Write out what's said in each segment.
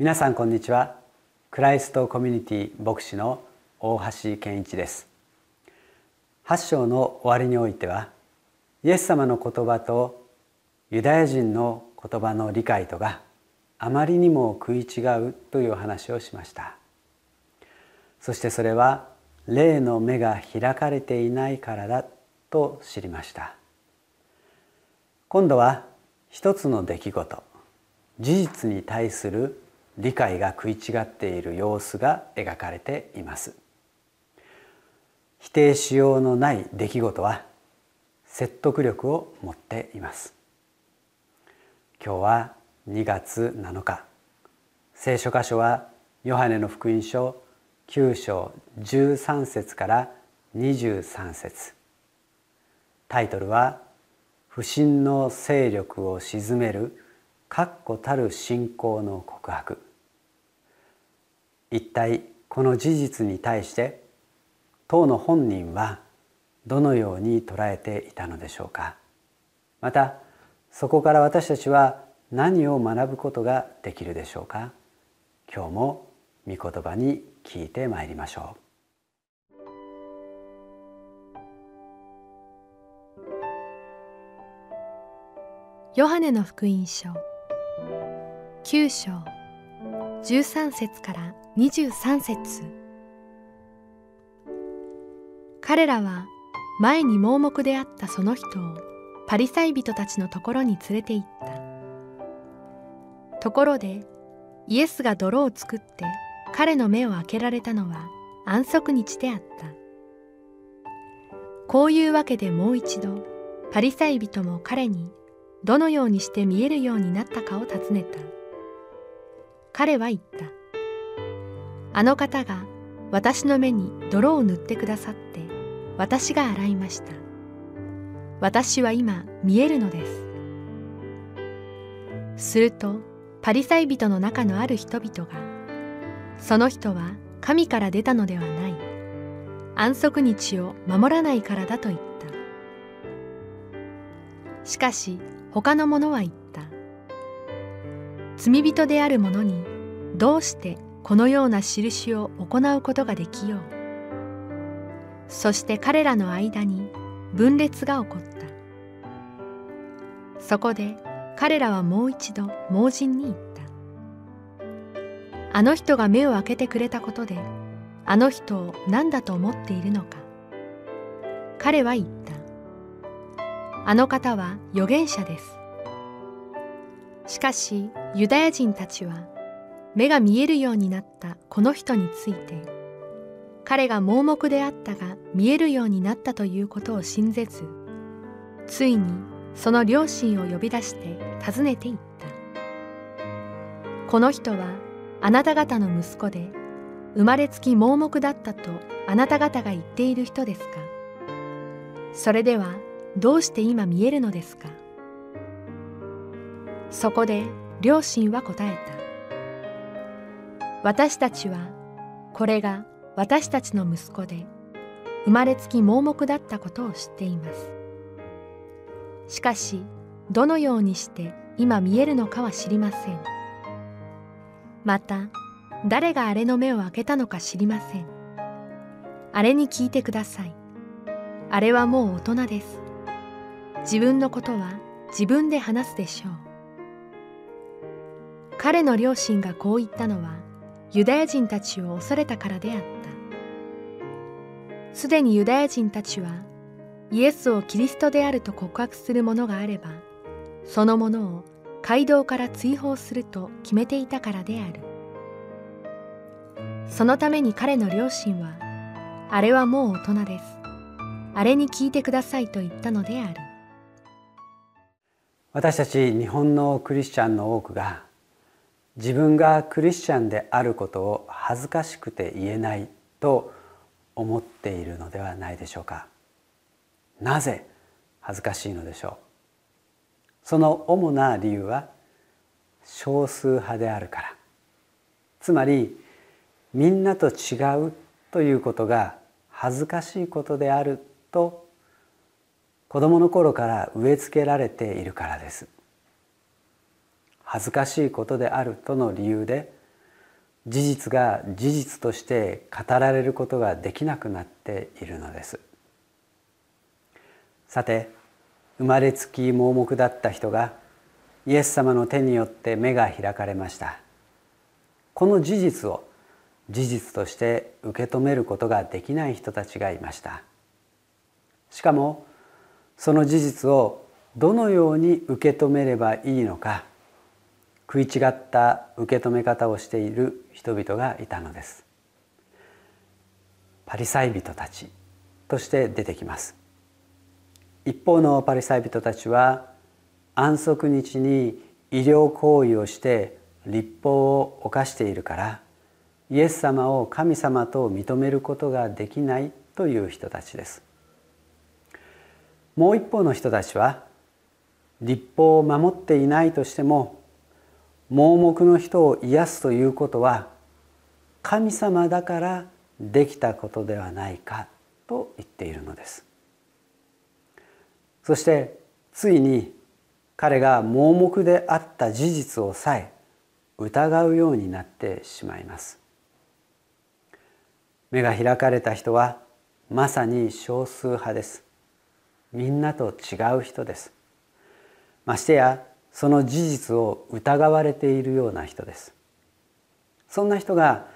皆さんこんにちは。クライストコミュニティ牧師の大橋健一です。8章の終わりにおいてはイエス様の言葉とユダヤ人の言葉の理解とがあまりにも食い違うという話をしました。そしてそれは霊の目が開かれていないからだと知りました。今度は一つの出来事事実に対する理解が食い違っている様子が描かれています。否定しようのない出来事は説得力を持っています。今日は2月7日。聖書箇所はヨハネの福音書9章13節から23節。タイトルは「不信の勢力を鎮める確固たる信仰の告白」一体この事実に対して当の本人はどのように捉えていたのでしょうか。またそこから私たちは何を学ぶことができるでしょうか。今日も御言葉に聞いてまいりましょう。ヨハネの福音書。9章。13節から23節。彼らは前に盲目であったその人をパリサイ人たちのところに連れて行った。ところでイエスが泥を作って彼の目を開けられたのは安息日であった。こういうわけでもう一度パリサイ人も彼にどのようにして見えるようになったかを尋ねた。彼は言った。あの方が私の目に泥を塗ってくださって私が洗いました。私は今見えるのです。するとパリサイ人の中のある人々がその人は神から出たのではない。安息日を守らないからだと言った。しかし他の者は言った。罪人である者にどうしてこのような印を行うことができよう。そして彼らの間に分裂が起こった。そこで彼らはもう一度盲人に言った。あの人が目を開けてくれたことであの人を何だと思っているのか。彼は言った。あの方は預言者です。しかしユダヤ人たちは目が見えるようになったこの人について彼が盲目であったが見えるようになったということを信ぜずついにその両親を呼び出して尋ねていった。この人はあなた方の息子で生まれつき盲目だったとあなた方が言っている人ですか。それではどうして今見えるのですか。そこで両親は答えた。私たちはこれが私たちの息子で生まれつき盲目だったことを知っています。しかしどのようにして今見えるのかは知りません。また誰があれの目を開けたのか知りません。あれに聞いてください。あれはもう大人です。自分のことは自分で話すでしょう。彼の両親がこう言ったのはユダヤ人たちを恐れたからであった。すでにユダヤ人たちはイエスをキリストであると告白する者があればその者を街道から追放すると決めていたからである。そのために彼の両親はあれはもう大人です。あれに聞いてくださいと言ったのである。私たち日本のクリスチャンの多くが自分がクリスチャンであることを恥ずかしくて言えないと思っているのではないでしょうか。なぜ恥ずかしいのでしょう？その主な理由は少数派であるから。つまりみんなと違うということが恥ずかしいことであると子供の頃から植え付けられているからです。恥ずかしいことであるとの理由で事実が事実として語られることができなくなっているのです。さて生まれつき盲目だった人がイエス様の手によって目が開かれました。この事実を事実として受け止めることができない人たちがいました。しかもその事実をどのように受け止めればいいのか食い違った受け止め方をしている人々がいたのです。パリサイ人たちとして出てきます。一方のパリサイ人たちは安息日に医療行為をして立法を犯しているからイエス様を神様と認めることができないという人たちです。もう一方の人たちは立法を守っていないとしても盲目の人を癒すということは神様だからできたことではないかと言っているのです。そしてついに彼が盲目であった事実をさえ疑うようになってしまいます。目が開かれた人はまさに少数派です。みんなと違う人です。ましてやその事実を疑われているような人です。そんな人が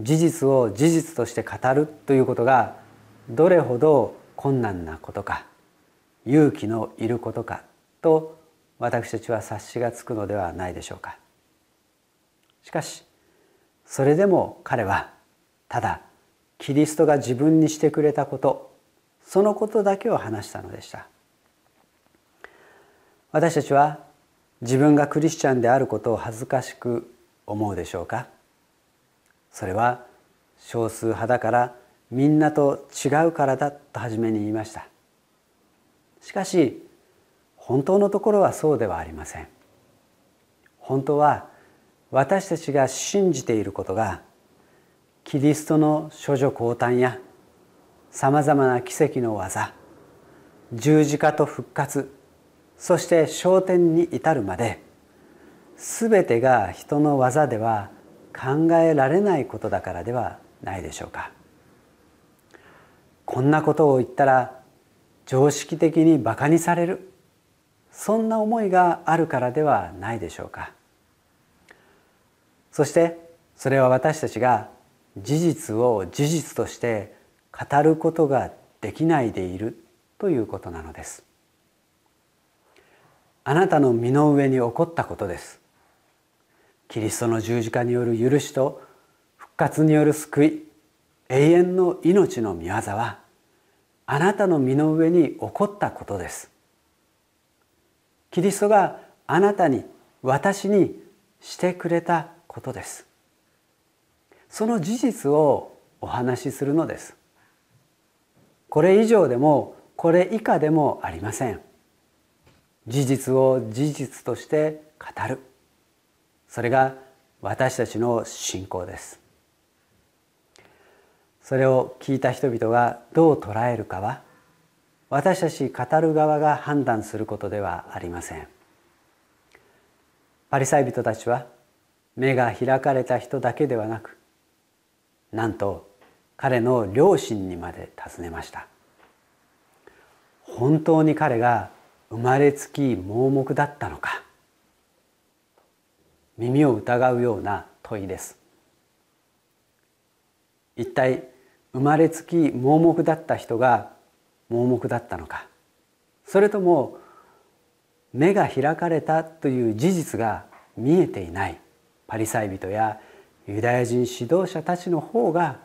事実を事実として語るということがどれほど困難なことか勇気のいることかと私たちは察しがつくのではないでしょうか。しかしそれでも彼はただキリストが自分にしてくれたことそのことだけを話したのでした。私たちは自分がクリスチャンであることを恥ずかしく思うでしょうか？それは少数派だからみんなと違うからだと初めに言いました。しかし本当のところはそうではありません。本当は私たちが信じていることがキリストの処女降誕やさまざまな奇跡の技十字架と復活そして昇天に至るまで全てが人の技では考えられないことだからではないでしょうか。こんなことを言ったら常識的にバカにされる。そんな思いがあるからではないでしょうか。そしてそれは私たちが事実を事実として語ることができないでいるということなのです。あなたの身の上に起こったことです。キリストの十字架による許しと復活による救い永遠の命の御業はあなたの身の上に起こったことです。キリストがあなたに私にしてくれたことです。その事実をお話しするのです。これ以上でもこれ以下でもありません。事実を事実として語る。それが私たちの信仰です。それを聞いた人々がどう捉えるかは私たち語る側が判断することではありません。パリサイ人たちは目が開かれた人だけではなくなんと彼の両親にまで尋ねました。本当に彼が生まれつき盲目だったのか。耳を疑うような問いです。一体生まれつき盲目だった人が盲目だったのか。それとも目が開かれたという事実が見えていない。パリサイ人やユダヤ人指導者たちの方が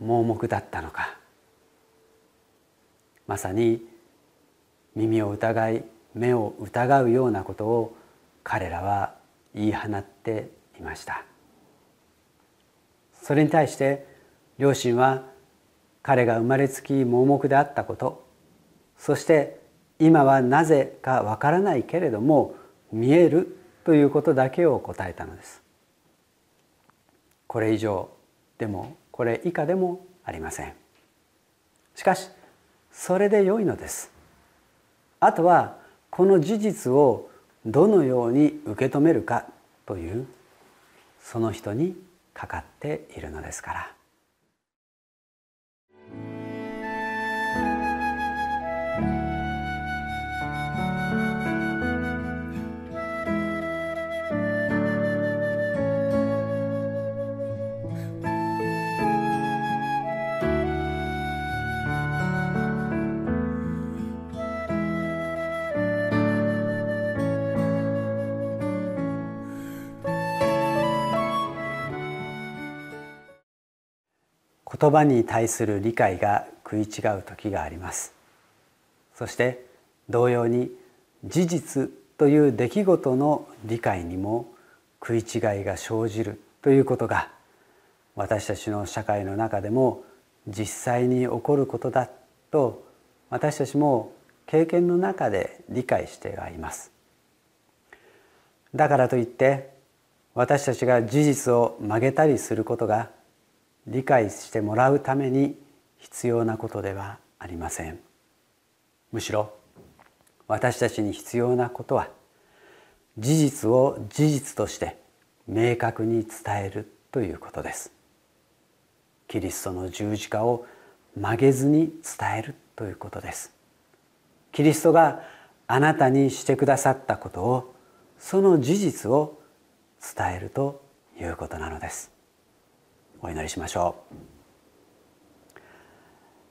盲目だったのか。まさに耳を疑い目を疑うようなことを彼らは言い放っていました。それに対して両親は彼が生まれつき盲目であったことそして今はなぜかわからないけれども見えるということだけを答えたのです。これ以上でもこれ以下でもありません。しかしそれで良いのです。あとはこの事実をどのように受け止めるかというその人にかかっているのですから。言葉に対する理解が食い違う時があります。そして同様に事実という出来事の理解にも食い違いが生じるということが私たちの社会の中でも実際に起こることだと私たちも経験の中で理解してはいます。だからといって私たちが事実を曲げたりすることが理解してもらうために必要なことではありません。むしろ私たちに必要なことは事実を事実として明確に伝えるということです。キリストの十字架を曲げずに伝えるということです。キリストがあなたにしてくださったことをその事実を伝えるということなのです。お祈りしましょう。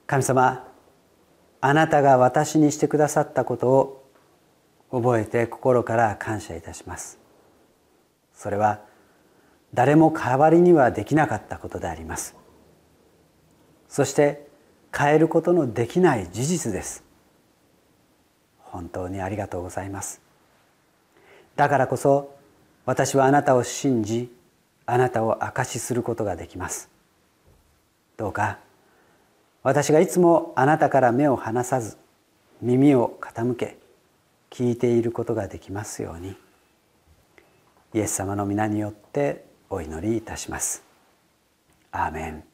神様あなたが私にしてくださったことを覚えて心から感謝いたします。それは誰も代わりにはできなかったことであります。そして変えることのできない事実です。本当にありがとうございます。だからこそ私はあなたを信じあなたを証しすることができます。どうか私がいつもあなたから目を離さず耳を傾け聞いていることができますように。イエス様の皆によってお祈りいたします。アーメン。